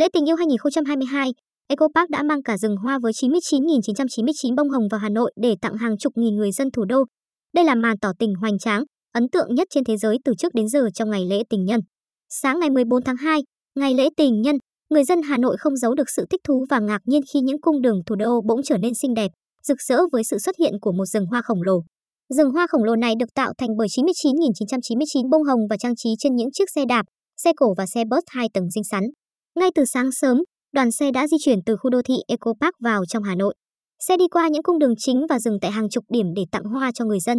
Lễ tình yêu 2022, Eco Park đã mang cả rừng hoa với 99.999 bông hồng vào Hà Nội để tặng hàng chục nghìn người dân thủ đô. Đây là màn tỏ tình hoành tráng, ấn tượng nhất trên thế giới từ trước đến giờ trong ngày lễ tình nhân. Sáng ngày 14 tháng 2, ngày lễ tình nhân, người dân Hà Nội không giấu được sự thích thú và ngạc nhiên khi những cung đường thủ đô bỗng trở nên xinh đẹp, rực rỡ với sự xuất hiện của một rừng hoa khổng lồ. Rừng hoa khổng lồ này được tạo thành bởi 99.999 bông hồng và trang trí trên những chiếc xe đạp, xe cổ và xe bus hai tầng xinh xắn. Ngay từ sáng sớm, đoàn xe đã di chuyển từ khu đô thị Eco Park vào trong Hà Nội. Xe đi qua những cung đường chính và dừng tại hàng chục điểm để tặng hoa cho người dân.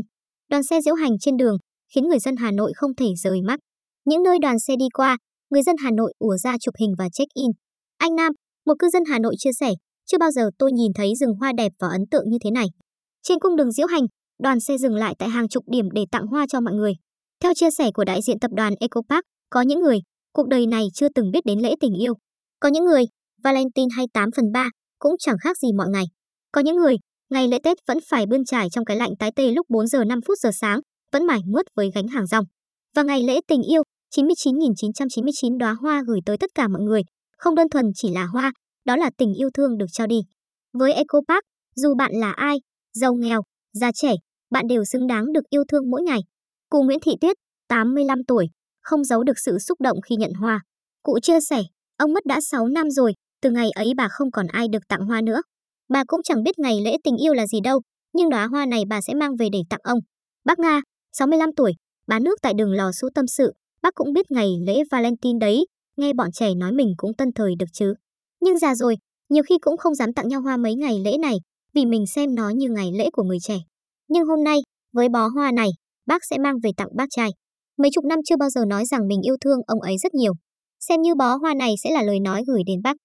Đoàn xe diễu hành trên đường khiến người dân Hà Nội không thể rời mắt. Những nơi đoàn xe đi qua, người dân Hà Nội ùa ra chụp hình và check-in. Anh Nam, một cư dân Hà Nội chia sẻ, chưa bao giờ tôi nhìn thấy rừng hoa đẹp và ấn tượng như thế này. Trên cung đường diễu hành, đoàn xe dừng lại tại hàng chục điểm để tặng hoa cho mọi người. Theo chia sẻ của đại diện tập đoàn Eco Park, có những người, cuộc đời này chưa từng biết đến lễ tình yêu. Có những người, Valentine hay 8 phần 3 cũng chẳng khác gì mọi ngày. Có những người, ngày lễ Tết vẫn phải bươn trải trong cái lạnh tái tê lúc 4 giờ 5 phút giờ sáng, vẫn mải mướt với gánh hàng rong. Và ngày lễ tình yêu, 99.999 đóa hoa gửi tới tất cả mọi người, không đơn thuần chỉ là hoa, đó là tình yêu thương được trao đi. Với Eco Park, dù bạn là ai, giàu nghèo, già trẻ, bạn đều xứng đáng được yêu thương mỗi ngày. Cụ Nguyễn Thị Tuyết, 85 tuổi, không giấu được sự xúc động khi nhận hoa. Cụ chia sẻ, ông mất đã 6 năm rồi, từ ngày ấy bà không còn ai được tặng hoa nữa. Bà cũng chẳng biết ngày lễ tình yêu là gì đâu, nhưng đóa hoa này bà sẽ mang về để tặng ông. Bác Nga, 65 tuổi, bán nước tại đường lò sú tâm sự, bác cũng biết ngày lễ Valentine đấy, nghe bọn trẻ nói mình cũng tân thời được chứ. Nhưng già rồi, nhiều khi cũng không dám tặng nhau hoa mấy ngày lễ này, vì mình xem nó như ngày lễ của người trẻ. Nhưng hôm nay, với bó hoa này, bác sẽ mang về tặng bác trai. Mấy chục năm chưa bao giờ nói rằng mình yêu thương ông ấy rất nhiều. Xem như bó hoa này sẽ là lời nói gửi đến bác.